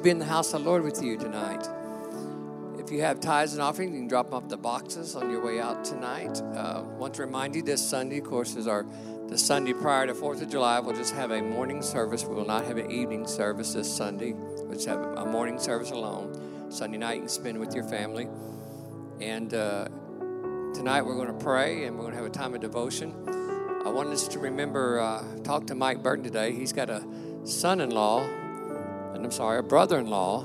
be in the house of the Lord with you tonight. If you have tithes and offerings, you can drop them off the boxes on your way out tonight. Uh, want to remind you this Sunday, of course, is our the Sunday prior to Fourth of July. We'll just have a morning service. We will not have an evening service this Sunday. We'll just have a morning service alone. Sunday night you can spend with your family. And uh, tonight we're going to pray and we're going to have a time of devotion. I want us to remember, uh, talk to Mike Burton today. He's got a son-in-law I'm sorry, a brother in law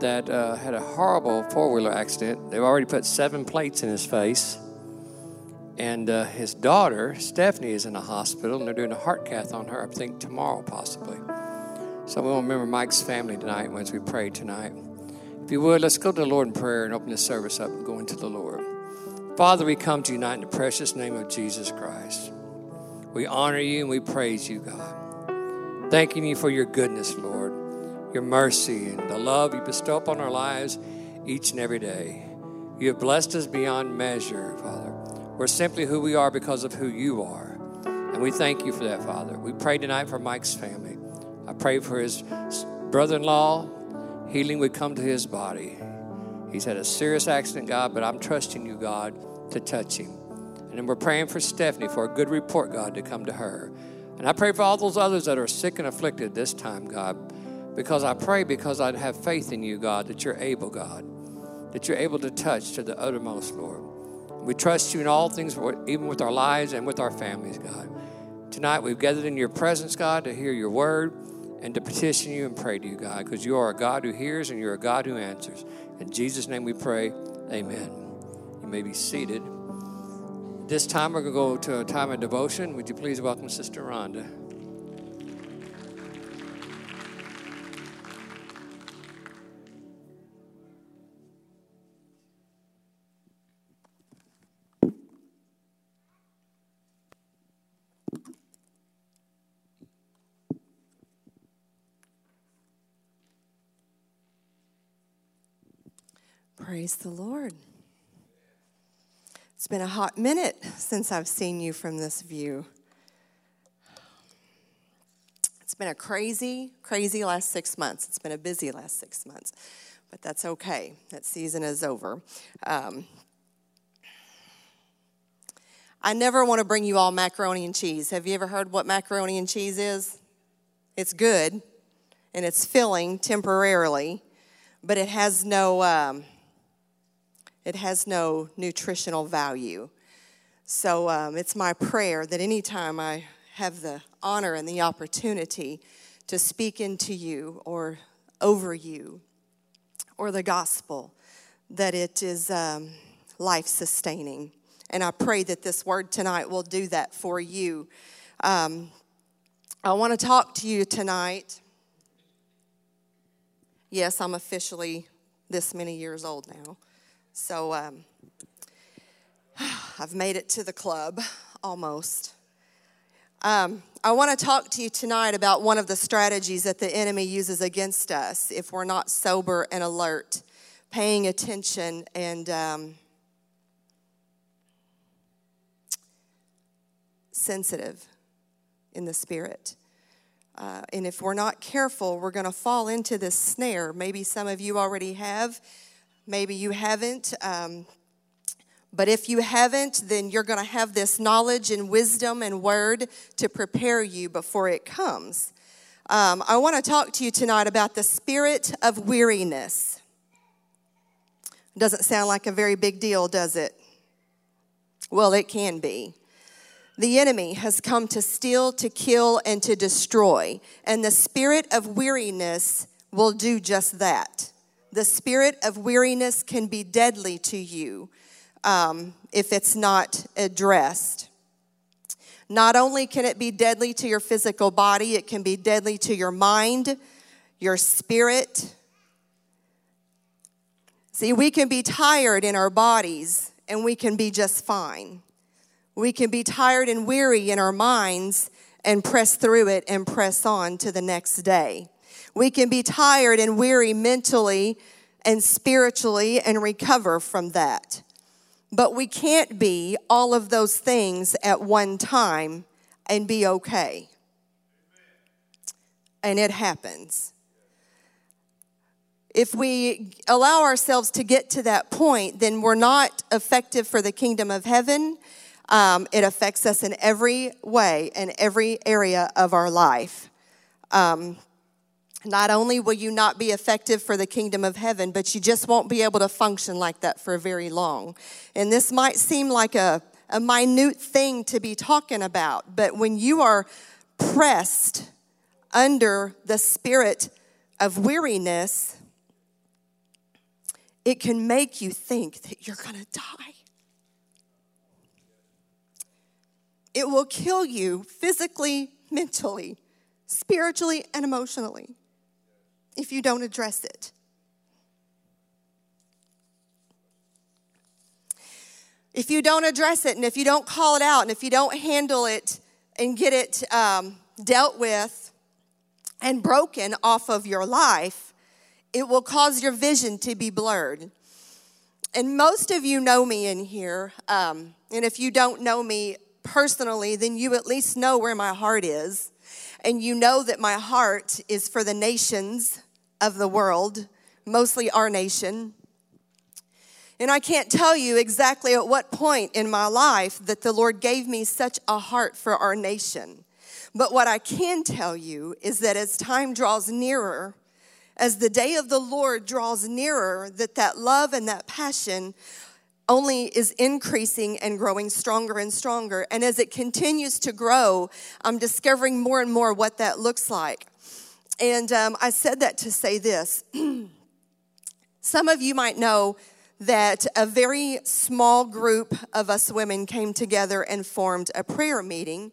that uh, had a horrible four wheeler accident. They've already put seven plates in his face. And uh, his daughter, Stephanie, is in a hospital, and they're doing a heart cath on her, I think tomorrow possibly. So we want to remember Mike's family tonight as we pray tonight. If you would, let's go to the Lord in prayer and open this service up and go into the Lord. Father, we come to you tonight in the precious name of Jesus Christ. We honor you and we praise you, God. Thanking you for your goodness, Lord your mercy and the love you bestow upon our lives each and every day. You have blessed us beyond measure, Father. We're simply who we are because of who you are. And we thank you for that, Father. We pray tonight for Mike's family. I pray for his brother in law. Healing would come to his body. He's had a serious accident, God, but I'm trusting you, God, to touch him. And then we're praying for Stephanie for a good report, God, to come to her. And I pray for all those others that are sick and afflicted this time, God. Because I pray because I'd have faith in you, God, that you're able, God, that you're able to touch to the uttermost, Lord. We trust you in all things, even with our lives and with our families, God. Tonight we've gathered in your presence, God, to hear your word and to petition you and pray to you, God, because you are a God who hears and you're a God who answers. In Jesus' name we pray, amen. You may be seated. This time we're going to go to a time of devotion. Would you please welcome Sister Rhonda? Praise the Lord. It's been a hot minute since I've seen you from this view. It's been a crazy, crazy last six months. It's been a busy last six months, but that's okay. That season is over. Um, I never want to bring you all macaroni and cheese. Have you ever heard what macaroni and cheese is? It's good and it's filling temporarily, but it has no. Um, it has no nutritional value. So um, it's my prayer that anytime I have the honor and the opportunity to speak into you or over you or the gospel, that it is um, life sustaining. And I pray that this word tonight will do that for you. Um, I want to talk to you tonight. Yes, I'm officially this many years old now. So um, I've made it to the club almost. Um, I want to talk to you tonight about one of the strategies that the enemy uses against us if we're not sober and alert, paying attention and um, sensitive in the spirit. Uh, and if we're not careful, we're going to fall into this snare. Maybe some of you already have. Maybe you haven't. Um, but if you haven't, then you're going to have this knowledge and wisdom and word to prepare you before it comes. Um, I want to talk to you tonight about the spirit of weariness. Doesn't sound like a very big deal, does it? Well, it can be. The enemy has come to steal, to kill, and to destroy. And the spirit of weariness will do just that the spirit of weariness can be deadly to you um, if it's not addressed. Not only can it be deadly to your physical body, it can be deadly to your mind, your spirit. See, we can be tired in our bodies and we can be just fine. We can be tired and weary in our minds and press through it and press on to the next day. We can be tired and weary mentally and spiritually and recover from that. But we can't be all of those things at one time and be okay. And it happens. if we allow ourselves to get to that point, then we're not effective for the kingdom of heaven. Um, it affects us in every way, in every area of our life. Um, not only will you not be effective for the kingdom of heaven, but you just won't be able to function like that for very long. And this might seem like a, a minute thing to be talking about, but when you are pressed under the spirit of weariness, it can make you think that you're going to die. It will kill you physically, mentally, spiritually, and emotionally if you don't address it. If you don't address it and if you don't call it out and if you don't handle it and get it um, dealt with and broken off of your life, it will cause your vision to be blurred. And most of you know me in here. Um, and if you don't know me personally, then you at least know where my heart is. And you know that my heart is for the nations of the world, mostly our nation. And I can't tell you exactly at what point in my life that the Lord gave me such a heart for our nation. But what I can tell you is that as time draws nearer, as the day of the Lord draws nearer, that that love and that passion only is increasing and growing stronger and stronger. And as it continues to grow, I'm discovering more and more what that looks like. And um, I said that to say this. Some of you might know that a very small group of us women came together and formed a prayer meeting.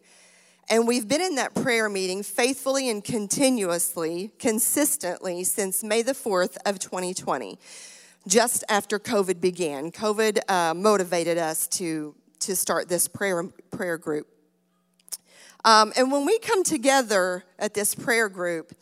And we've been in that prayer meeting faithfully and continuously, consistently since May the 4th of 2020, just after COVID began. COVID uh, motivated us to, to start this prayer, prayer group. Um, and when we come together at this prayer group,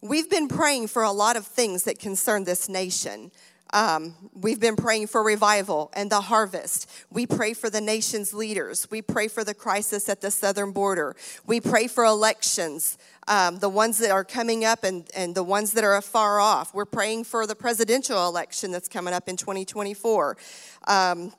We've been praying for a lot of things that concern this nation. Um, we've been praying for revival and the harvest. We pray for the nation's leaders. We pray for the crisis at the southern border. We pray for elections, um, the ones that are coming up and, and the ones that are far off. We're praying for the presidential election that's coming up in 2024. Um,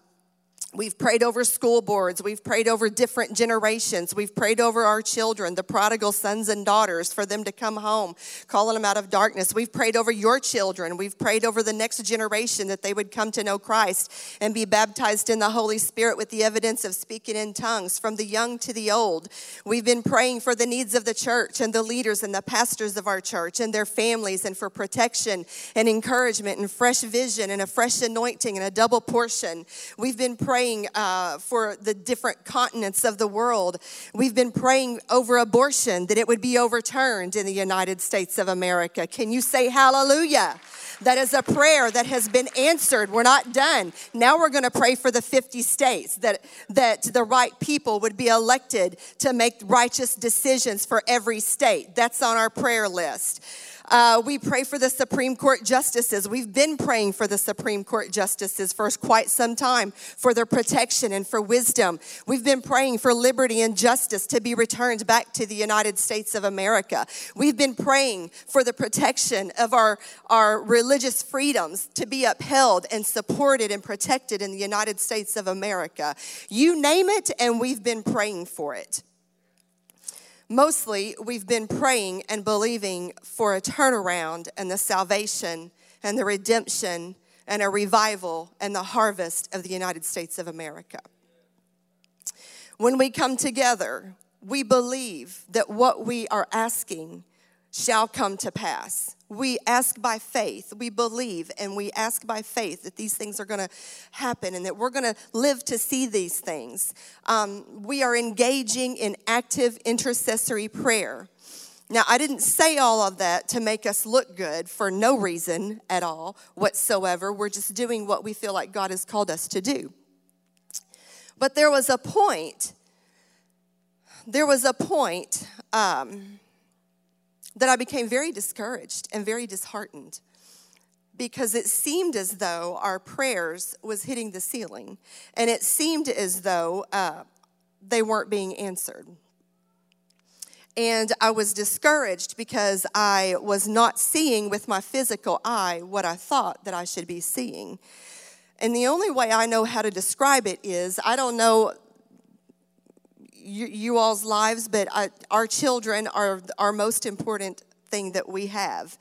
We've prayed over school boards. We've prayed over different generations. We've prayed over our children, the prodigal sons and daughters, for them to come home, calling them out of darkness. We've prayed over your children. We've prayed over the next generation that they would come to know Christ and be baptized in the Holy Spirit with the evidence of speaking in tongues, from the young to the old. We've been praying for the needs of the church and the leaders and the pastors of our church and their families and for protection and encouragement and fresh vision and a fresh anointing and a double portion. We've been praying praying uh, for the different continents of the world. We've been praying over abortion, that it would be overturned in the United States of America. Can you say hallelujah? That is a prayer that has been answered. We're not done. Now we're going to pray for the 50 states that, that the right people would be elected to make righteous decisions for every state. That's on our prayer list. Uh, we pray for the Supreme Court justices. We've been praying for the Supreme Court justices for quite some time for their protection and for wisdom. We've been praying for liberty and justice to be returned back to the United States of America. We've been praying for the protection of our, our religious freedoms to be upheld and supported and protected in the United States of America. You name it, and we've been praying for it. Mostly, we've been praying and believing for a turnaround and the salvation and the redemption and a revival and the harvest of the United States of America. When we come together, we believe that what we are asking shall come to pass. We ask by faith, we believe, and we ask by faith that these things are going to happen and that we're going to live to see these things. Um, we are engaging in active intercessory prayer. Now, I didn't say all of that to make us look good for no reason at all whatsoever. We're just doing what we feel like God has called us to do. But there was a point, there was a point. Um, that I became very discouraged and very disheartened because it seemed as though our prayers was hitting the ceiling and it seemed as though uh, they weren't being answered and I was discouraged because I was not seeing with my physical eye what I thought that I should be seeing. And the only way I know how to describe it is I don't know you, you all's lives, but I, our children are our most important thing that we have.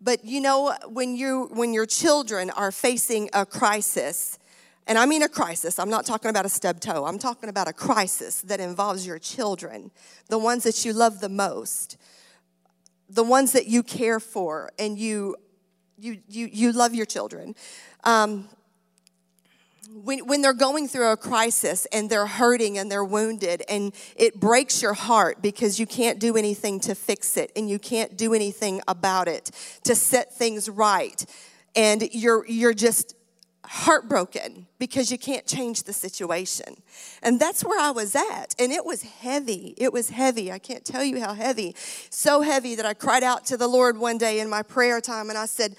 But you know, when you when your children are facing a crisis, and I mean a crisis, I'm not talking about a stub toe. I'm talking about a crisis that involves your children, the ones that you love the most, the ones that you care for, and you you you you love your children. Um, when, when they're going through a crisis and they're hurting and they're wounded and it breaks your heart because you can't do anything to fix it and you can't do anything about it to set things right and you're you're just heartbroken because you can't change the situation. And that's where I was at. And it was heavy. It was heavy. I can't tell you how heavy. So heavy that I cried out to the Lord one day in my prayer time and I said,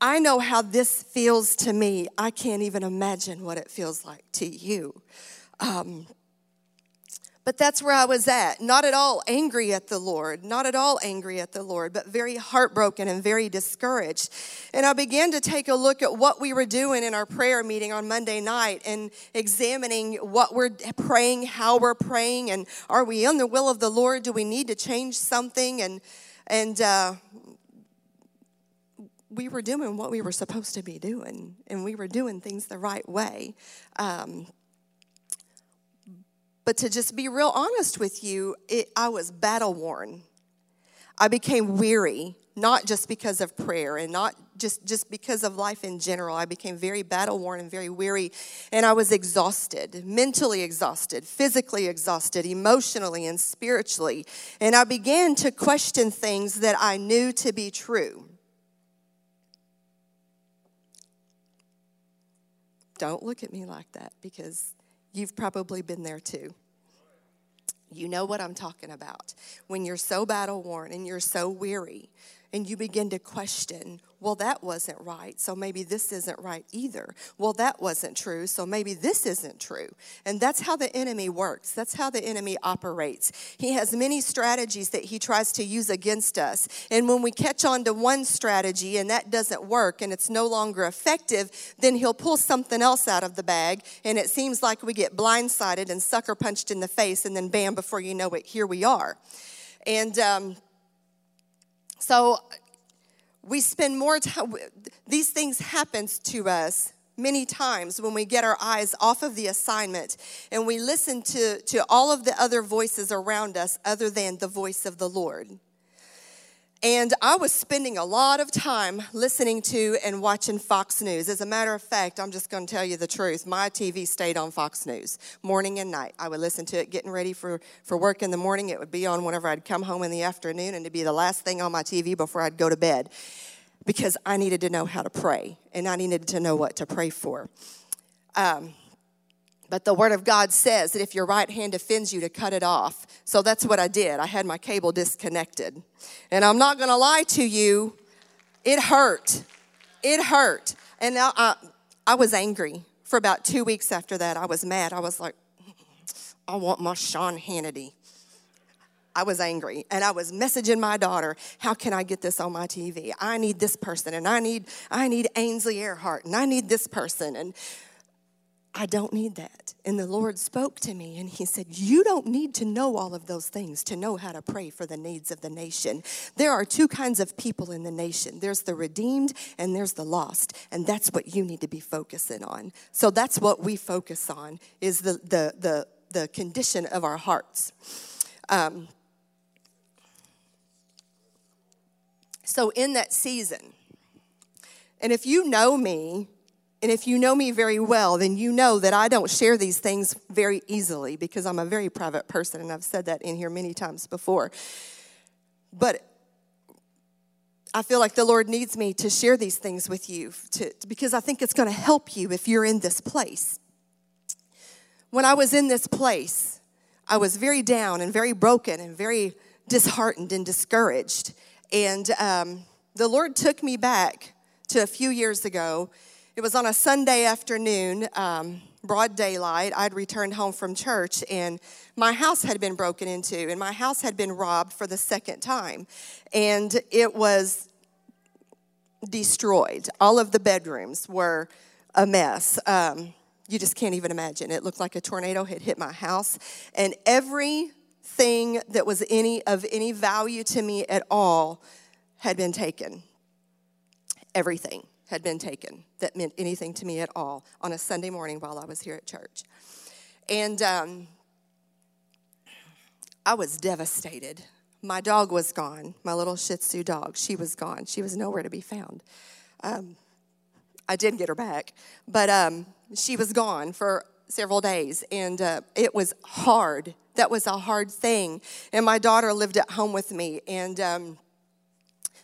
I know how this feels to me. I can't even imagine what it feels like to you. Um, but that's where I was at. Not at all angry at the Lord, not at all angry at the Lord, but very heartbroken and very discouraged. And I began to take a look at what we were doing in our prayer meeting on Monday night and examining what we're praying, how we're praying, and are we in the will of the Lord? Do we need to change something? And and uh, we were doing what we were supposed to be doing, and we were doing things the right way. Um, but to just be real honest with you, it, I was battle worn. I became weary, not just because of prayer and not just, just because of life in general. I became very battle worn and very weary, and I was exhausted, mentally exhausted, physically exhausted, emotionally and spiritually. And I began to question things that I knew to be true. Don't look at me like that because you've probably been there too. You know what I'm talking about. When you're so battle worn and you're so weary and you begin to question, well, that wasn't right, so maybe this isn't right either. Well, that wasn't true, so maybe this isn't true. And that's how the enemy works. That's how the enemy operates. He has many strategies that he tries to use against us. And when we catch on to one strategy and that doesn't work and it's no longer effective, then he'll pull something else out of the bag. And it seems like we get blindsided and sucker punched in the face, and then bam, before you know it, here we are. And, um, so we spend more time, these things happen to us many times when we get our eyes off of the assignment and we listen to, to all of the other voices around us other than the voice of the Lord. And I was spending a lot of time listening to and watching Fox News. As a matter of fact, I'm just going to tell you the truth. My TV stayed on Fox News morning and night. I would listen to it getting ready for, for work in the morning. It would be on whenever I'd come home in the afternoon, and it'd be the last thing on my TV before I'd go to bed because I needed to know how to pray and I needed to know what to pray for. Um, but the Word of God says that if your right hand offends you, to cut it off. So that's what I did. I had my cable disconnected. And I'm not going to lie to you, it hurt. It hurt. And I, uh, I was angry. For about two weeks after that, I was mad. I was like, I want my Sean Hannity. I was angry and I was messaging my daughter, how can I get this on my TV? I need this person and I need I need Ainsley Earhardt and I need this person and I don't need that. And the Lord spoke to me and He said, You don't need to know all of those things to know how to pray for the needs of the nation. There are two kinds of people in the nation there's the redeemed and there's the lost. And that's what you need to be focusing on. So that's what we focus on is the, the, the, the condition of our hearts. Um, so, in that season, and if you know me, and if you know me very well, then you know that I don't share these things very easily because I'm a very private person, and I've said that in here many times before. But I feel like the Lord needs me to share these things with you to, because I think it's going to help you if you're in this place. When I was in this place, I was very down and very broken and very disheartened and discouraged. And um, the Lord took me back to a few years ago it was on a Sunday afternoon, um, broad daylight. I'd returned home from church and my house had been broken into and my house had been robbed for the second time. And it was destroyed. All of the bedrooms were a mess. Um, you just can't even imagine. It looked like a tornado had hit my house, and everything that was any of any value to me at all had been taken. Everything had been taken that meant anything to me at all on a Sunday morning while I was here at church. And um, I was devastated. My dog was gone, my little Shih Tzu dog. She was gone. She was nowhere to be found. Um, I did get her back, but um, she was gone for several days, and uh, it was hard. That was a hard thing. And my daughter lived at home with me, and um,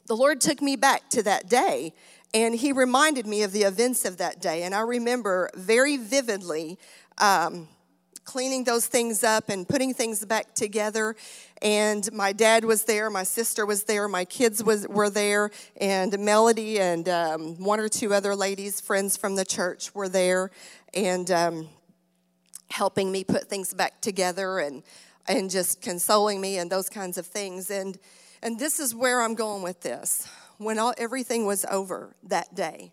the Lord took me back to that day and he reminded me of the events of that day. And I remember very vividly um, cleaning those things up and putting things back together. And my dad was there, my sister was there, my kids was, were there, and Melody and um, one or two other ladies, friends from the church, were there and um, helping me put things back together and, and just consoling me and those kinds of things. And, and this is where I'm going with this when all, everything was over that day.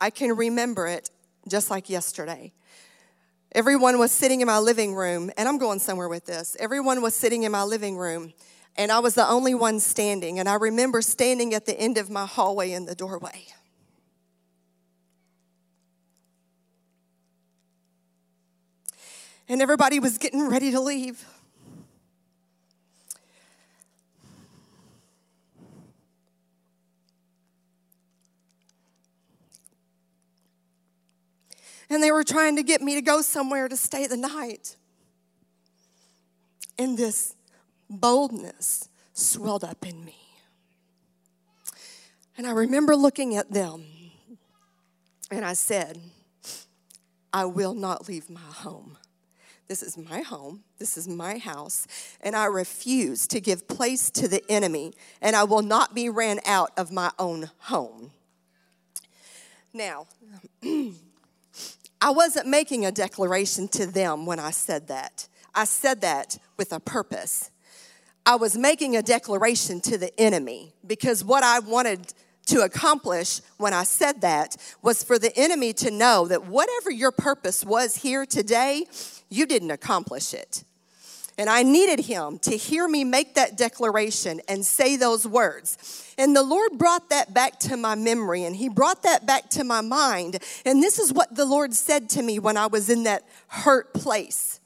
I can remember it just like yesterday. Everyone was sitting in my living room, and I'm going somewhere with this. Everyone was sitting in my living room, and I was the only one standing. And I remember standing at the end of my hallway in the doorway. And everybody was getting ready to leave. And they were trying to get me to go somewhere to stay the night. And this boldness swelled up in me. And I remember looking at them and I said, I will not leave my home. This is my home. This is my house. And I refuse to give place to the enemy. And I will not be ran out of my own home. Now, I wasn't making a declaration to them when I said that. I said that with a purpose. I was making a declaration to the enemy because what I wanted to accomplish when I said that was for the enemy to know that whatever your purpose was here today, you didn't accomplish it. And I needed him to hear me make that declaration and say those words. And the Lord brought that back to my memory and he brought that back to my mind. And this is what the Lord said to me when I was in that hurt place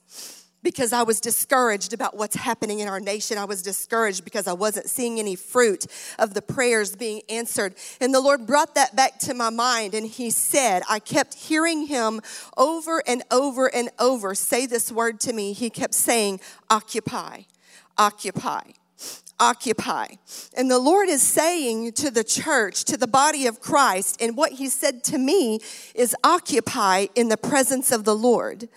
because I was discouraged about what's happening in our nation. I was discouraged because I wasn't seeing any fruit of the prayers being answered. And the Lord brought that back to my mind, and He said, I kept hearing Him over and over and over say this word to me. He kept saying, Occupy, occupy occupy. And the Lord is saying to the church, to the body of Christ, and what He said to me is occupy in the presence of the Lord.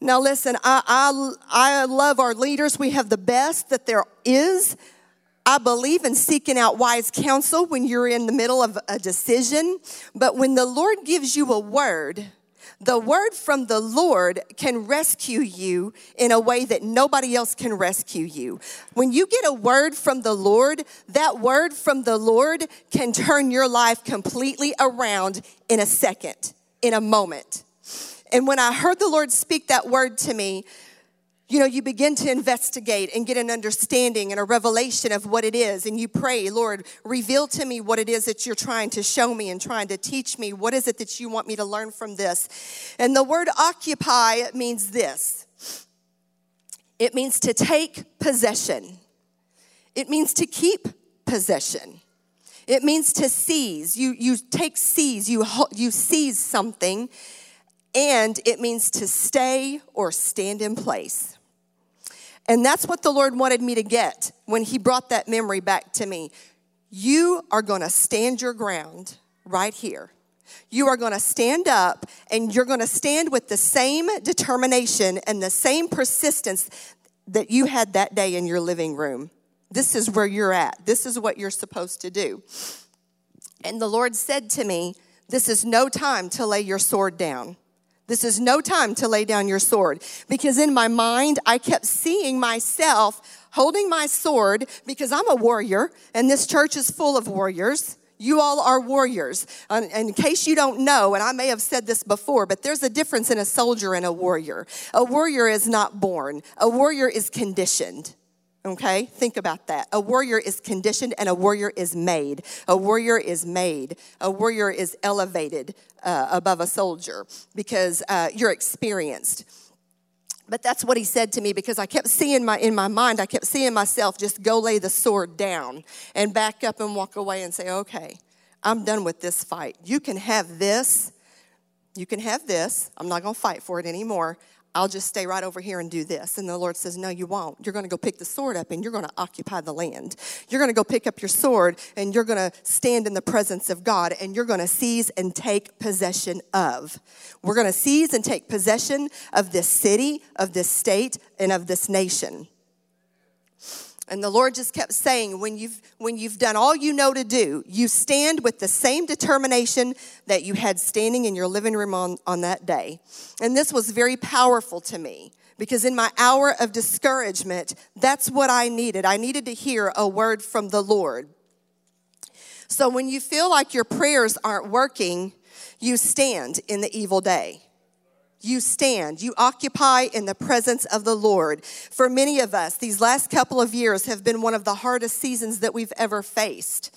Now, listen, I, I, I love our leaders. We have the best that there is. I believe in seeking out wise counsel when you're in the middle of a decision. But when the Lord gives you a word, the word from the Lord can rescue you in a way that nobody else can rescue you. When you get a word from the Lord, that word from the Lord can turn your life completely around in a second, in a moment. And when I heard the Lord speak that word to me, you know, you begin to investigate and get an understanding and a revelation of what it is. And you pray, Lord, reveal to me what it is that you're trying to show me and trying to teach me. What is it that you want me to learn from this? And the word occupy means this it means to take possession, it means to keep possession. It means to seize. You, you take seize, you, you seize something and it means to stay or stand in place. And that's what the Lord wanted me to get when He brought that memory back to me. You are going to stand your ground right here. You are going to stand up and you're going to stand with the same determination and the same persistence that you had that day in your living room. This is where you're at. This is what you're supposed to do. And the Lord said to me, This is no time to lay your sword down. This is no time to lay down your sword. Because in my mind, I kept seeing myself holding my sword because I'm a warrior and this church is full of warriors. You all are warriors. And in case you don't know, and I may have said this before, but there's a difference in a soldier and a warrior. A warrior is not born, a warrior is conditioned. Okay, think about that. A warrior is conditioned and a warrior is made. A warrior is made. A warrior is elevated uh, above a soldier because uh, you're experienced. But that's what he said to me because I kept seeing my in my mind, I kept seeing myself just go lay the sword down and back up and walk away and say, okay, I'm done with this fight. You can have this. You can have this. I'm not going to fight for it anymore. I'll just stay right over here and do this. And the Lord says, No, you won't. You're going to go pick the sword up and you're going to occupy the land. You're going to go pick up your sword and you're going to stand in the presence of God and you're going to seize and take possession of. We're going to seize and take possession of this city, of this state, and of this nation. And the Lord just kept saying, when you've, when you've done all you know to do, you stand with the same determination that you had standing in your living room on, on that day. And this was very powerful to me because in my hour of discouragement, that's what I needed. I needed to hear a word from the Lord. So when you feel like your prayers aren't working, you stand in the evil day you stand, you occupy in the presence of the Lord. For many of us, these last couple of years have been one of the hardest seasons that we've ever faced.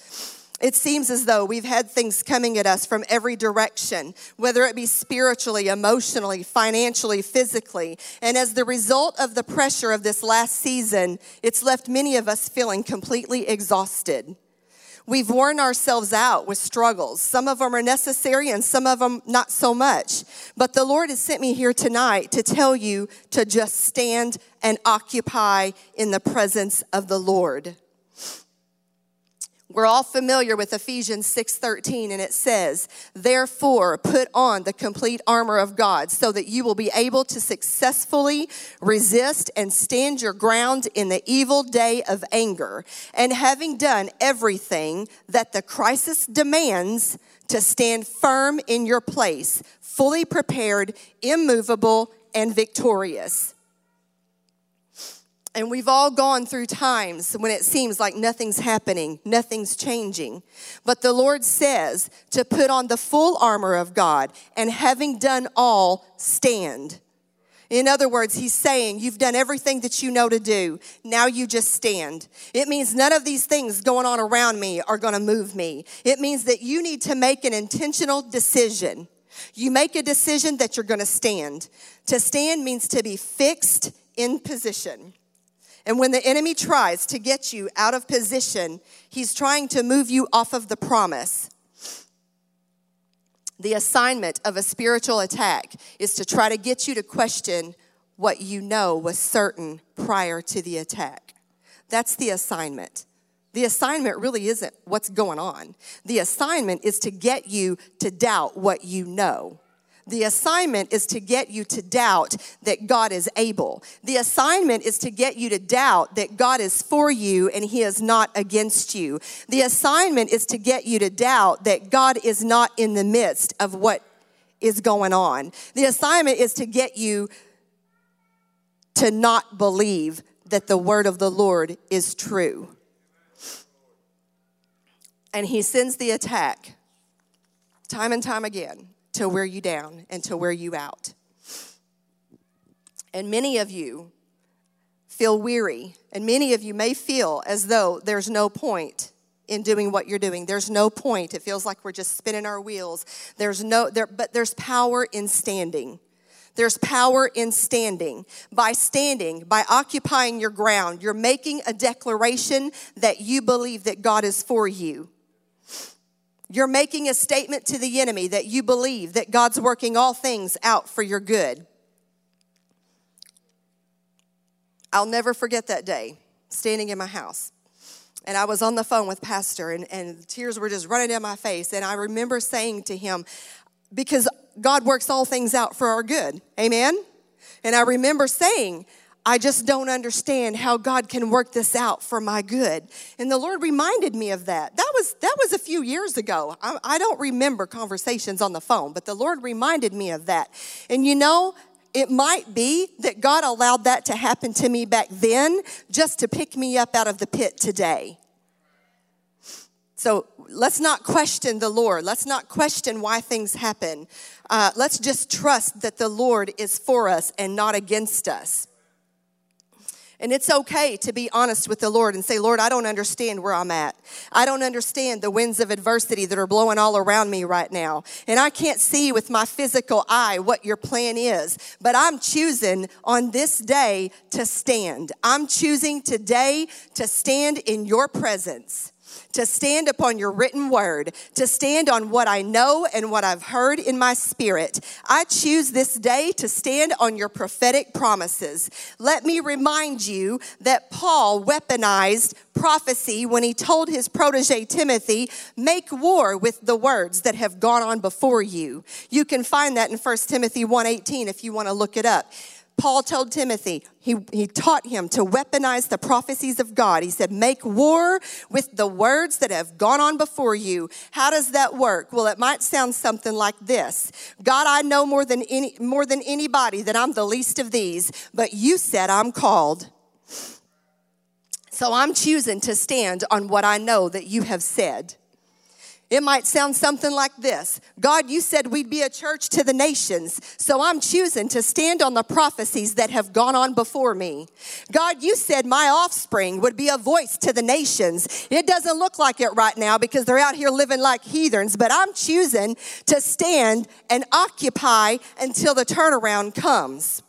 It seems as though we've had things coming at us from every direction, whether it be spiritually, emotionally, financially, physically. And as the result of the pressure of this last season, it's left many of us feeling completely exhausted. We've worn ourselves out with struggles. Some of them are necessary and some of them not so much. But the Lord has sent me here tonight to tell you to just stand and occupy in the presence of the Lord. We're all familiar with Ephesians 6:13 and it says, "Therefore put on the complete armor of God so that you will be able to successfully resist and stand your ground in the evil day of anger, and having done everything that the crisis demands, to stand firm in your place, fully prepared, immovable, and victorious." And we've all gone through times when it seems like nothing's happening, nothing's changing. But the Lord says to put on the full armor of God and having done all, stand. In other words, he's saying, You've done everything that you know to do. Now you just stand. It means none of these things going on around me are going to move me. It means that you need to make an intentional decision. You make a decision that you're going to stand. To stand means to be fixed in position. And when the enemy tries to get you out of position, he's trying to move you off of the promise. The assignment of a spiritual attack is to try to get you to question what you know was certain prior to the attack. That's the assignment. The assignment really isn't what's going on. The assignment is to get you to doubt what you know. The assignment is to get you to doubt that God is able. The assignment is to get you to doubt that God is for you and He is not against you. The assignment is to get you to doubt that God is not in the midst of what is going on. The assignment is to get you to not believe that the word of the Lord is true. And He sends the attack time and time again to wear you down and to wear you out. And many of you feel weary, and many of you may feel as though there's no point in doing what you're doing. There's no point. It feels like we're just spinning our wheels. There's no there but there's power in standing. There's power in standing. By standing, by occupying your ground, you're making a declaration that you believe that God is for you. You're making a statement to the enemy that you believe that God's working all things out for your good. I'll never forget that day standing in my house. And I was on the phone with Pastor, and, and tears were just running down my face. And I remember saying to him, because God works all things out for our good. Amen? And I remember saying, I just don't understand how God can work this out for my good. And the Lord reminded me of that. That was that was a few years ago. I, I don't remember conversations on the phone, but the Lord reminded me of that. And you know, it might be that God allowed that to happen to me back then just to pick me up out of the pit today. So let's not question the Lord. Let's not question why things happen. Uh, let's just trust that the Lord is for us and not against us. And it's okay to be honest with the Lord and say, Lord, I don't understand where I'm at. I don't understand the winds of adversity that are blowing all around me right now. And I can't see with my physical eye what your plan is. But I'm choosing on this day to stand. I'm choosing today to stand in your presence to stand upon your written word, to stand on what I know and what I've heard in my spirit. I choose this day to stand on your prophetic promises. Let me remind you that Paul weaponized prophecy when he told his protege Timothy, make war with the words that have gone on before you. You can find that in 1 Timothy 1:18 if you want to look it up. Paul told Timothy, he, he taught him to weaponize the prophecies of God. He said, Make war with the words that have gone on before you. How does that work? Well, it might sound something like this God, I know more than, any, more than anybody that I'm the least of these, but you said I'm called. So I'm choosing to stand on what I know that you have said. It might sound something like this God, you said we'd be a church to the nations, so I'm choosing to stand on the prophecies that have gone on before me. God, you said my offspring would be a voice to the nations. It doesn't look like it right now because they're out here living like heathens, but I'm choosing to stand and occupy until the turnaround comes.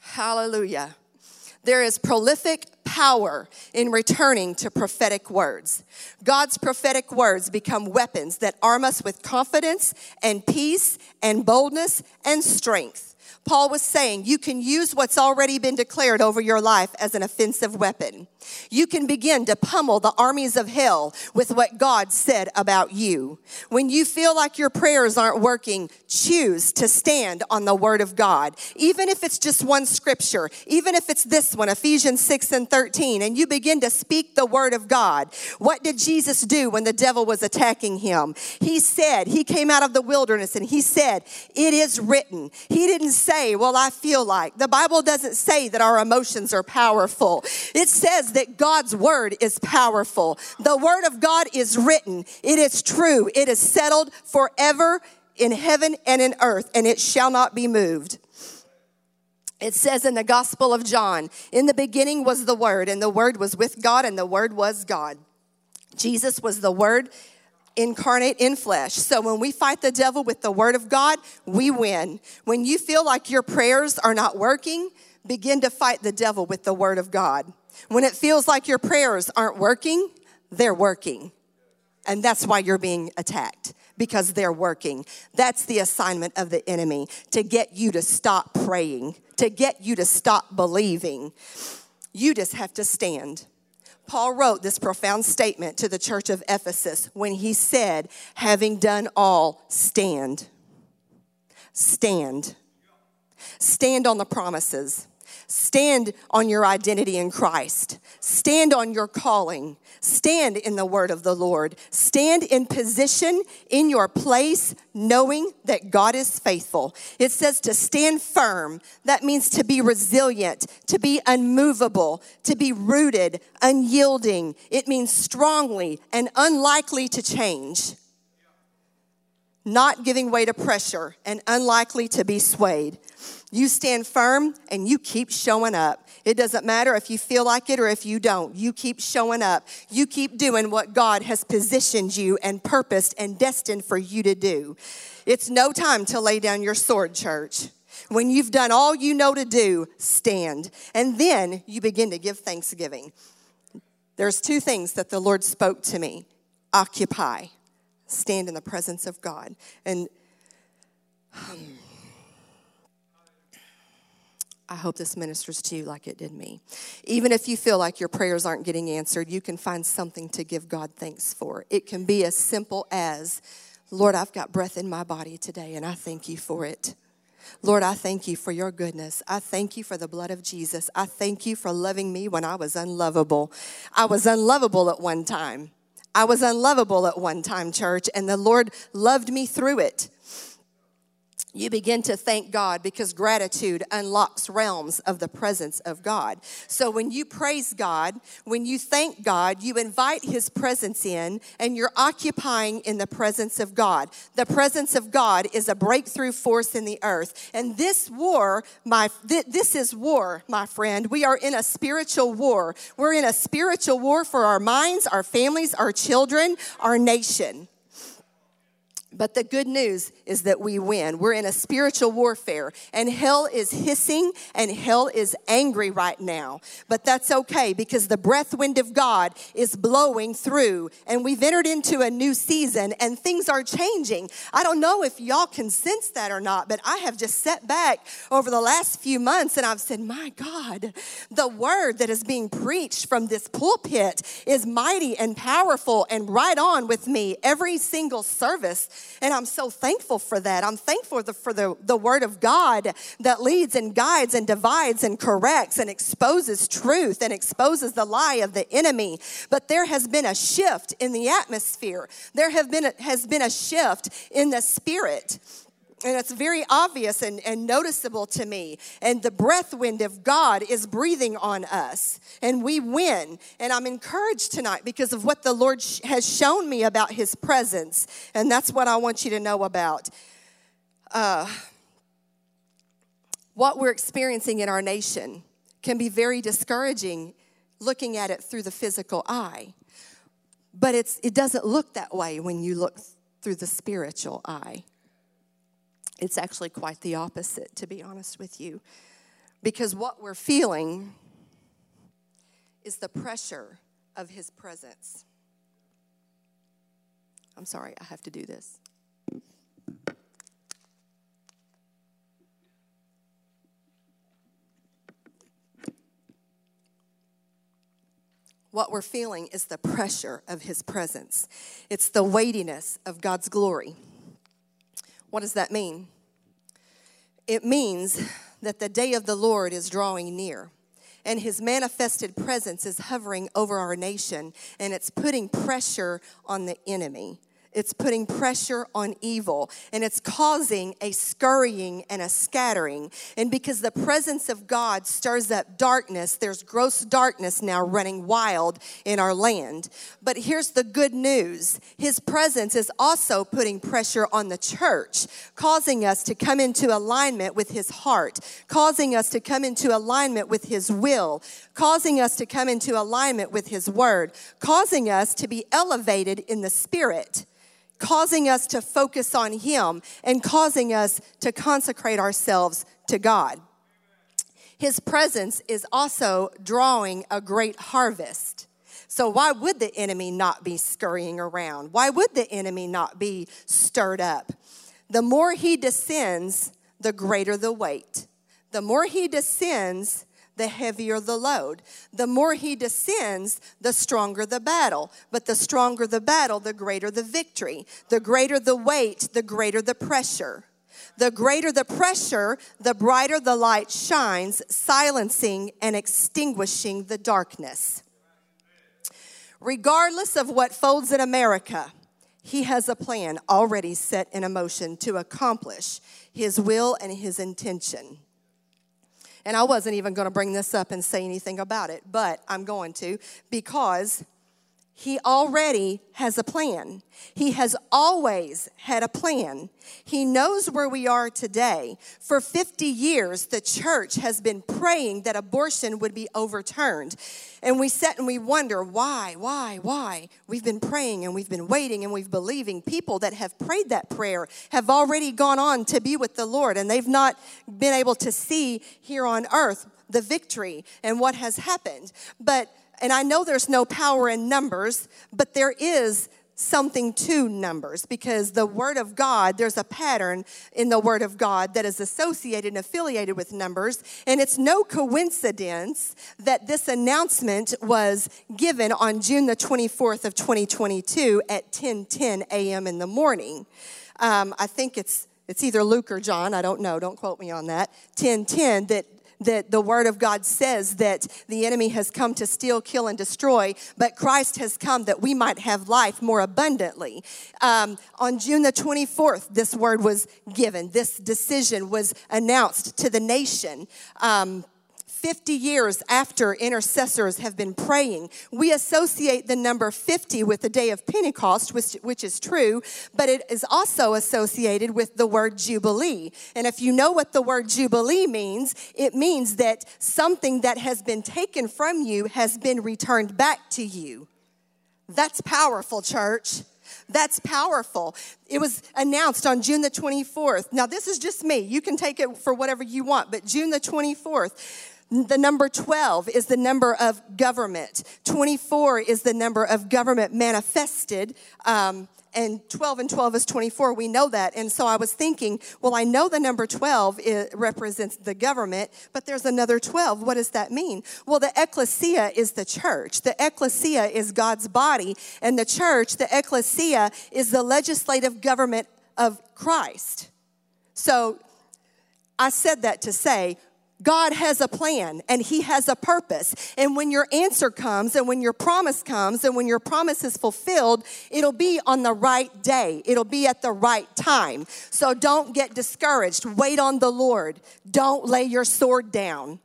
Hallelujah. There is prolific power in returning to prophetic words. God's prophetic words become weapons that arm us with confidence and peace and boldness and strength. Paul was saying you can use what's already been declared over your life as an offensive weapon. You can begin to pummel the armies of hell with what God said about you. When you feel like your prayers aren't working, choose to stand on the word of God. Even if it's just one scripture, even if it's this one, Ephesians 6 and 13, and you begin to speak the word of God. What did Jesus do when the devil was attacking him? He said, He came out of the wilderness and He said, It is written. He didn't say, Well, I feel like. The Bible doesn't say that our emotions are powerful. It says that God's word is powerful. The word of God is written, it is true, it is settled forever in heaven and in earth, and it shall not be moved. It says in the Gospel of John, in the beginning was the Word, and the Word was with God, and the Word was God. Jesus was the Word incarnate in flesh. So when we fight the devil with the Word of God, we win. When you feel like your prayers are not working, begin to fight the devil with the Word of God. When it feels like your prayers aren't working, they're working. And that's why you're being attacked because they're working. That's the assignment of the enemy to get you to stop praying, to get you to stop believing. You just have to stand. Paul wrote this profound statement to the church of Ephesus when he said, Having done all, stand. Stand. Stand on the promises. Stand on your identity in Christ. Stand on your calling. Stand in the word of the Lord. Stand in position in your place, knowing that God is faithful. It says to stand firm. That means to be resilient, to be unmovable, to be rooted, unyielding. It means strongly and unlikely to change. Not giving way to pressure and unlikely to be swayed. You stand firm and you keep showing up. It doesn't matter if you feel like it or if you don't. You keep showing up. You keep doing what God has positioned you and purposed and destined for you to do. It's no time to lay down your sword, church. When you've done all you know to do, stand. And then you begin to give thanksgiving. There's two things that the Lord spoke to me occupy, stand in the presence of God. And. Um, I hope this ministers to you like it did me. Even if you feel like your prayers aren't getting answered, you can find something to give God thanks for. It can be as simple as, Lord, I've got breath in my body today, and I thank you for it. Lord, I thank you for your goodness. I thank you for the blood of Jesus. I thank you for loving me when I was unlovable. I was unlovable at one time. I was unlovable at one time, church, and the Lord loved me through it you begin to thank God because gratitude unlocks realms of the presence of God. So when you praise God, when you thank God, you invite His presence in and you're occupying in the presence of God. The presence of God is a breakthrough force in the earth. And this war, my, th- this is war, my friend. We are in a spiritual war. We're in a spiritual war for our minds, our families, our children, our nation. But the good news is that we win. We're in a spiritual warfare, and hell is hissing and hell is angry right now. But that's okay because the breath wind of God is blowing through, and we've entered into a new season, and things are changing. I don't know if y'all can sense that or not, but I have just sat back over the last few months and I've said, My God, the word that is being preached from this pulpit is mighty and powerful and right on with me every single service. And I'm so thankful for that. I'm thankful for the, the word of God that leads and guides and divides and corrects and exposes truth and exposes the lie of the enemy. But there has been a shift in the atmosphere. There have been a, has been a shift in the spirit and it's very obvious and, and noticeable to me. And the breath wind of God is breathing on us, and we win. And I'm encouraged tonight because of what the Lord sh- has shown me about His presence. And that's what I want you to know about. Uh, what we're experiencing in our nation can be very discouraging looking at it through the physical eye. But it's, it doesn't look that way when you look through the spiritual eye. It's actually quite the opposite, to be honest with you. Because what we're feeling is the pressure of His presence. I'm sorry, I have to do this. What we're feeling is the pressure of His presence, it's the weightiness of God's glory. What does that mean? It means that the day of the Lord is drawing near and his manifested presence is hovering over our nation and it's putting pressure on the enemy. It's putting pressure on evil and it's causing a scurrying and a scattering. And because the presence of God stirs up darkness, there's gross darkness now running wild in our land. But here's the good news His presence is also putting pressure on the church, causing us to come into alignment with His heart, causing us to come into alignment with His will, causing us to come into alignment with His word, causing us to be elevated in the spirit causing us to focus on Him and causing us to consecrate ourselves to God. His presence is also drawing a great harvest. So, why would the enemy not be scurrying around? Why would the enemy not be stirred up? The more he descends, the greater the weight. The more he descends, the heavier the load. The more he descends, the stronger the battle. But the stronger the battle, the greater the victory. The greater the weight, the greater the pressure. The greater the pressure, the brighter the light shines, silencing and extinguishing the darkness. Regardless of what folds in America, he has a plan already set in motion to accomplish his will and his intention. And I wasn't even going to bring this up and say anything about it, but I'm going to because he already has a plan. He has always had a plan. He knows where we are today. For 50 years, the church has been praying that abortion would be overturned. And we sit and we wonder why, why, why. We've been praying and we've been waiting and we've believing. People that have prayed that prayer have already gone on to be with the Lord and they've not been able to see here on earth the victory and what has happened. But and I know there's no power in numbers, but there is something to numbers because the Word of God, there's a pattern in the Word of God that is associated and affiliated with numbers. And it's no coincidence that this announcement was given on June the 24th of 2022 at 10 10 a.m. in the morning. Um, I think it's it's either Luke or John, I don't know, don't quote me on that, 10 10, that that the word of God says that the enemy has come to steal, kill, and destroy, but Christ has come that we might have life more abundantly. Um, on June the 24th, this word was given, this decision was announced to the nation. Um, 50 years after intercessors have been praying. We associate the number 50 with the day of Pentecost, which, which is true, but it is also associated with the word Jubilee. And if you know what the word Jubilee means, it means that something that has been taken from you has been returned back to you. That's powerful, church. That's powerful. It was announced on June the 24th. Now, this is just me. You can take it for whatever you want, but June the 24th, the number 12 is the number of government. 24 is the number of government manifested. Um, and 12 and 12 is 24. We know that. And so I was thinking, well, I know the number 12 represents the government, but there's another 12. What does that mean? Well, the ecclesia is the church. The ecclesia is God's body. And the church, the ecclesia, is the legislative government of Christ. So I said that to say, God has a plan and He has a purpose. And when your answer comes and when your promise comes and when your promise is fulfilled, it'll be on the right day. It'll be at the right time. So don't get discouraged. Wait on the Lord. Don't lay your sword down.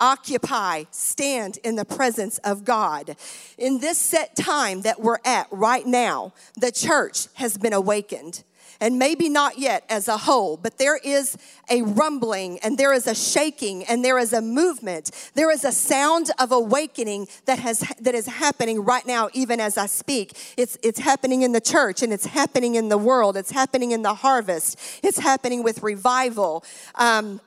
Occupy, stand in the presence of God. In this set time that we're at right now, the church has been awakened and maybe not yet as a whole, but there is a rumbling and there is a shaking and there is a movement. There is a sound of awakening that has that is happening right now, even as I speak. It's it's happening in the church and it's happening in the world. It's happening in the harvest. It's happening with revival. Um,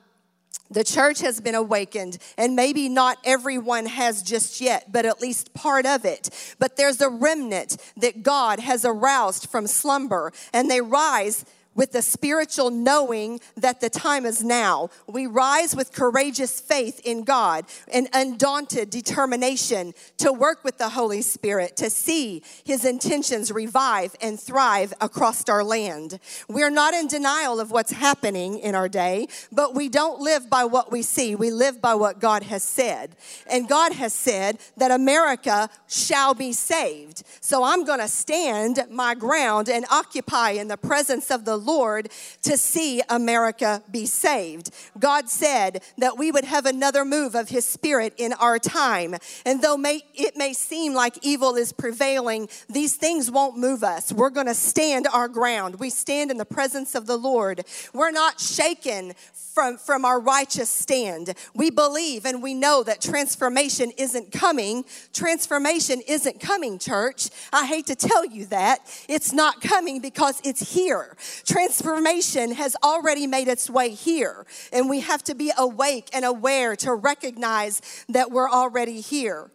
the church has been awakened, and maybe not everyone has just yet, but at least part of it. But there's a remnant that God has aroused from slumber, and they rise with the spiritual knowing that the time is now. We rise with courageous faith in God and undaunted determination to work with the Holy Spirit to see his intentions revive and thrive across our land. We're not in denial of what's happening in our day, but we don't live by what we see. We live by what God has said. And God has said that America shall be saved. So I'm going to stand my ground and occupy in the presence of the Lord to see America be saved. God said that we would have another move of His Spirit in our time. And though may, it may seem like evil is prevailing, these things won't move us. We're going to stand our ground. We stand in the presence of the Lord. We're not shaken from, from our righteous stand. We believe and we know that transformation isn't coming. Transformation isn't coming, church. I hate to tell you that. It's not coming because it's here. Transformation has already made its way here, and we have to be awake and aware to recognize that we're already here.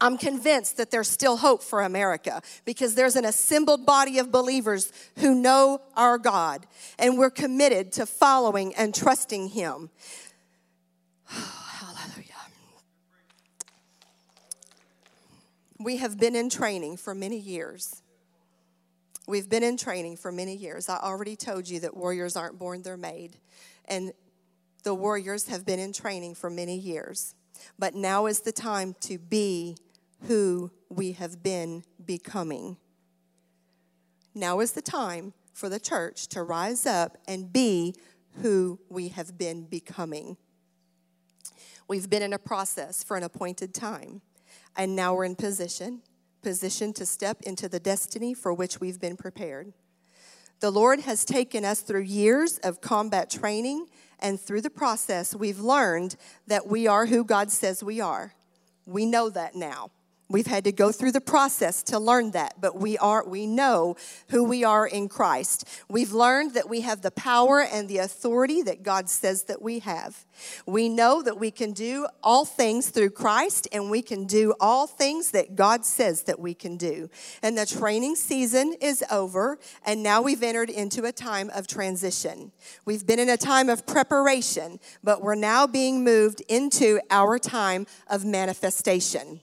I'm convinced that there's still hope for America because there's an assembled body of believers who know our God and we're committed to following and trusting Him. Hallelujah. We have been in training for many years. We've been in training for many years. I already told you that warriors aren't born, they're made. And the warriors have been in training for many years. But now is the time to be who we have been becoming. Now is the time for the church to rise up and be who we have been becoming. We've been in a process for an appointed time, and now we're in position, position to step into the destiny for which we've been prepared. The Lord has taken us through years of combat training, and through the process, we've learned that we are who God says we are. We know that now. We've had to go through the process to learn that, but we are we know who we are in Christ. We've learned that we have the power and the authority that God says that we have. We know that we can do all things through Christ and we can do all things that God says that we can do. And the training season is over and now we've entered into a time of transition. We've been in a time of preparation, but we're now being moved into our time of manifestation.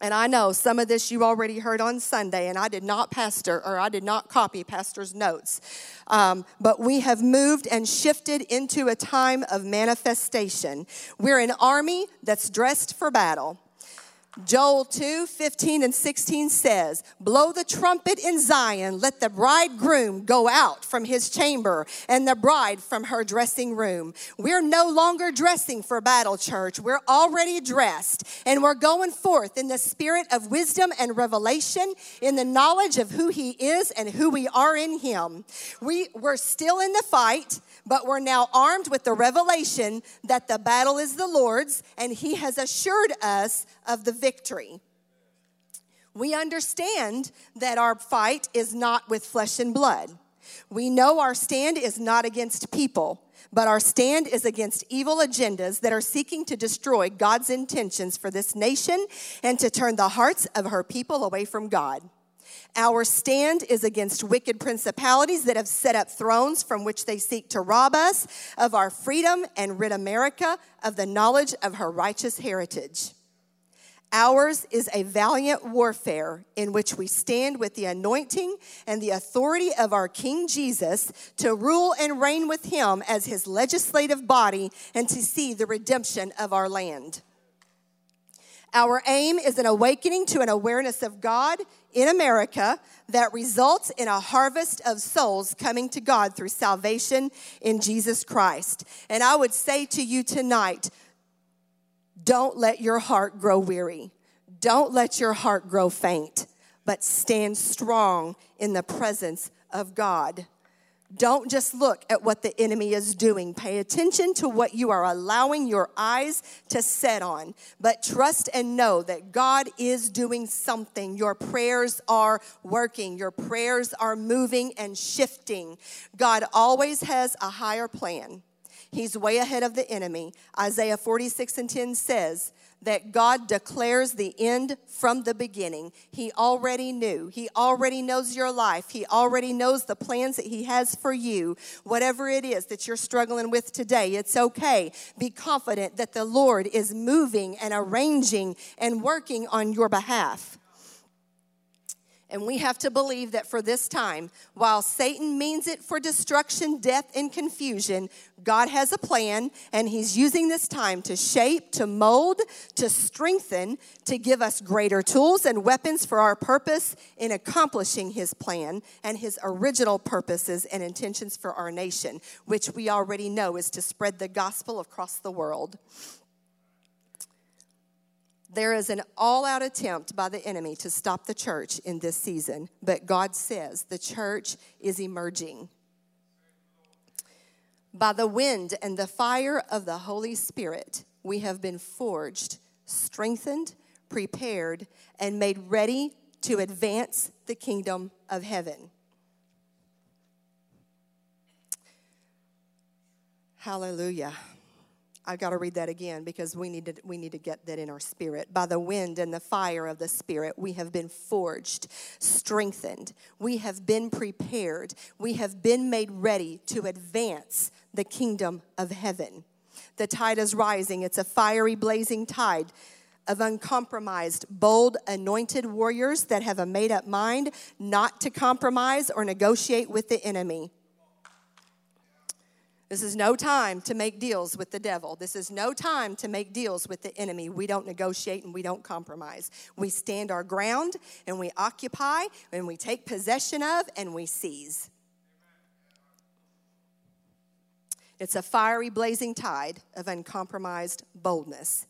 And I know some of this you already heard on Sunday, and I did not pastor or I did not copy pastor's notes. Um, but we have moved and shifted into a time of manifestation. We're an army that's dressed for battle. Joel 2 15 and 16 says, Blow the trumpet in Zion, let the bridegroom go out from his chamber and the bride from her dressing room. We're no longer dressing for battle, church. We're already dressed and we're going forth in the spirit of wisdom and revelation, in the knowledge of who he is and who we are in him. We, we're still in the fight, but we're now armed with the revelation that the battle is the Lord's and he has assured us of the victory. We understand that our fight is not with flesh and blood. We know our stand is not against people, but our stand is against evil agendas that are seeking to destroy God's intentions for this nation and to turn the hearts of her people away from God. Our stand is against wicked principalities that have set up thrones from which they seek to rob us of our freedom and rid America of the knowledge of her righteous heritage. Ours is a valiant warfare in which we stand with the anointing and the authority of our King Jesus to rule and reign with him as his legislative body and to see the redemption of our land. Our aim is an awakening to an awareness of God in America that results in a harvest of souls coming to God through salvation in Jesus Christ. And I would say to you tonight, don't let your heart grow weary. Don't let your heart grow faint, but stand strong in the presence of God. Don't just look at what the enemy is doing. Pay attention to what you are allowing your eyes to set on. But trust and know that God is doing something. Your prayers are working, your prayers are moving and shifting. God always has a higher plan. He's way ahead of the enemy. Isaiah 46 and 10 says that God declares the end from the beginning. He already knew. He already knows your life. He already knows the plans that He has for you. Whatever it is that you're struggling with today, it's okay. Be confident that the Lord is moving and arranging and working on your behalf. And we have to believe that for this time, while Satan means it for destruction, death, and confusion, God has a plan, and He's using this time to shape, to mold, to strengthen, to give us greater tools and weapons for our purpose in accomplishing His plan and His original purposes and intentions for our nation, which we already know is to spread the gospel across the world. There is an all out attempt by the enemy to stop the church in this season, but God says the church is emerging. By the wind and the fire of the Holy Spirit, we have been forged, strengthened, prepared, and made ready to advance the kingdom of heaven. Hallelujah. I got to read that again because we need to we need to get that in our spirit. By the wind and the fire of the spirit, we have been forged, strengthened. We have been prepared. We have been made ready to advance the kingdom of heaven. The tide is rising. It's a fiery blazing tide of uncompromised, bold, anointed warriors that have a made up mind not to compromise or negotiate with the enemy. This is no time to make deals with the devil. This is no time to make deals with the enemy. We don't negotiate and we don't compromise. We stand our ground and we occupy and we take possession of and we seize. It's a fiery, blazing tide of uncompromised boldness.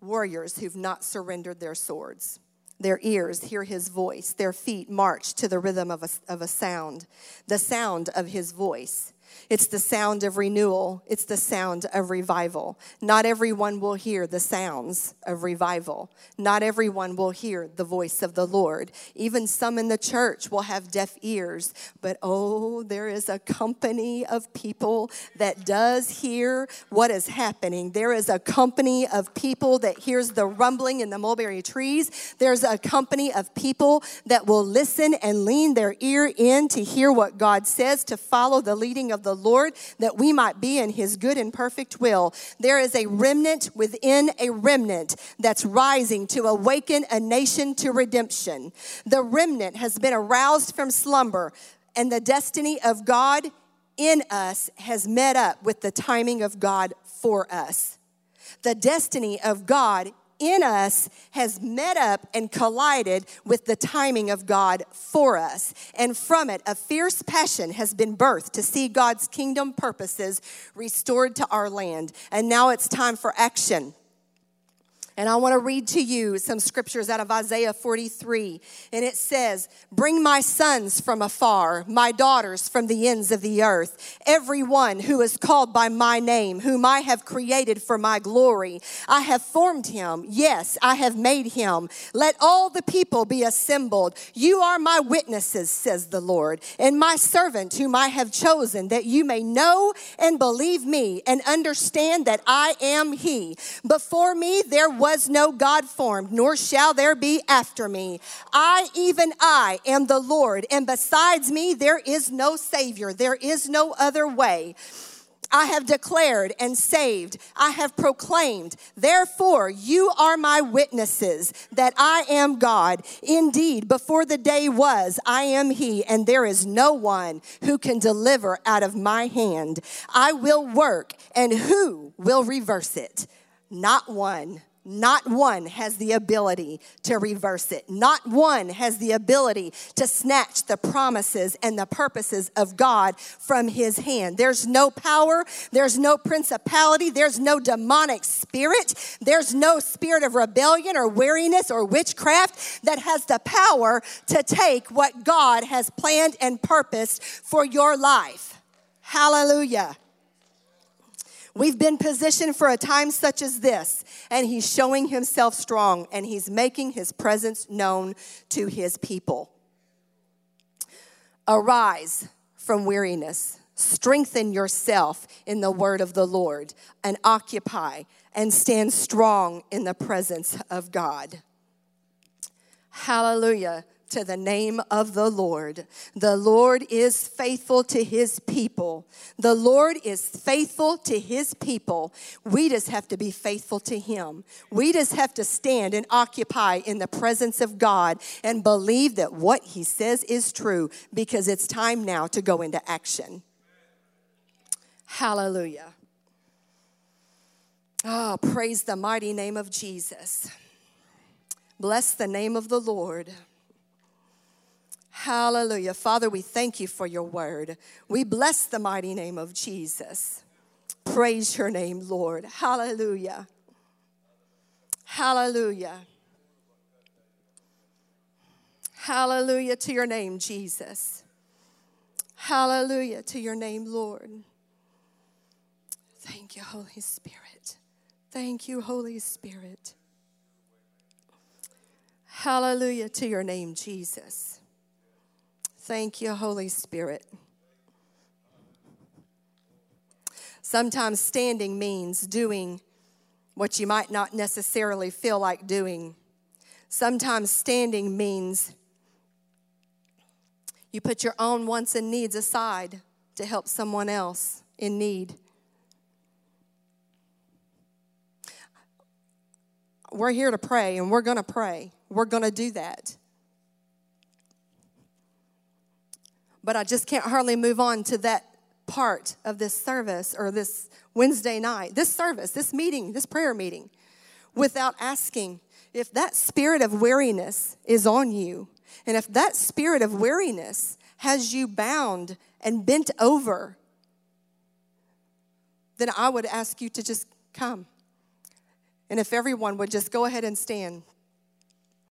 Warriors who've not surrendered their swords. Their ears hear his voice. Their feet march to the rhythm of a, of a sound, the sound of his voice. It's the sound of renewal. It's the sound of revival. Not everyone will hear the sounds of revival. Not everyone will hear the voice of the Lord. Even some in the church will have deaf ears. But oh, there is a company of people that does hear what is happening. There is a company of people that hears the rumbling in the mulberry trees. There's a company of people that will listen and lean their ear in to hear what God says, to follow the leading of of the Lord, that we might be in his good and perfect will. There is a remnant within a remnant that's rising to awaken a nation to redemption. The remnant has been aroused from slumber, and the destiny of God in us has met up with the timing of God for us. The destiny of God in us has met up and collided with the timing of God for us. And from it, a fierce passion has been birthed to see God's kingdom purposes restored to our land. And now it's time for action. And I want to read to you some scriptures out of Isaiah 43. And it says, Bring my sons from afar, my daughters from the ends of the earth, everyone who is called by my name, whom I have created for my glory. I have formed him. Yes, I have made him. Let all the people be assembled. You are my witnesses, says the Lord, and my servant whom I have chosen, that you may know and believe me and understand that I am he. Before me there was was no God formed, nor shall there be after me. I, even I, am the Lord, and besides me there is no Savior, there is no other way. I have declared and saved. I have proclaimed. Therefore, you are my witnesses that I am God. Indeed, before the day was, I am He, and there is no one who can deliver out of my hand. I will work, and who will reverse it? Not one. Not one has the ability to reverse it. Not one has the ability to snatch the promises and the purposes of God from his hand. There's no power, there's no principality, there's no demonic spirit, there's no spirit of rebellion or weariness or witchcraft that has the power to take what God has planned and purposed for your life. Hallelujah. We've been positioned for a time such as this, and He's showing Himself strong and He's making His presence known to His people. Arise from weariness, strengthen yourself in the word of the Lord, and occupy and stand strong in the presence of God. Hallelujah to the name of the Lord. The Lord is faithful to his people. The Lord is faithful to his people. We just have to be faithful to him. We just have to stand and occupy in the presence of God and believe that what he says is true because it's time now to go into action. Hallelujah. Oh, praise the mighty name of Jesus. Bless the name of the Lord. Hallelujah. Father, we thank you for your word. We bless the mighty name of Jesus. Praise your name, Lord. Hallelujah. Hallelujah. Hallelujah to your name, Jesus. Hallelujah to your name, Lord. Thank you, Holy Spirit. Thank you, Holy Spirit. Hallelujah to your name, Jesus. Thank you, Holy Spirit. Sometimes standing means doing what you might not necessarily feel like doing. Sometimes standing means you put your own wants and needs aside to help someone else in need. We're here to pray and we're going to pray. We're going to do that. But I just can't hardly move on to that part of this service or this Wednesday night, this service, this meeting, this prayer meeting, without asking if that spirit of weariness is on you, and if that spirit of weariness has you bound and bent over, then I would ask you to just come. And if everyone would just go ahead and stand.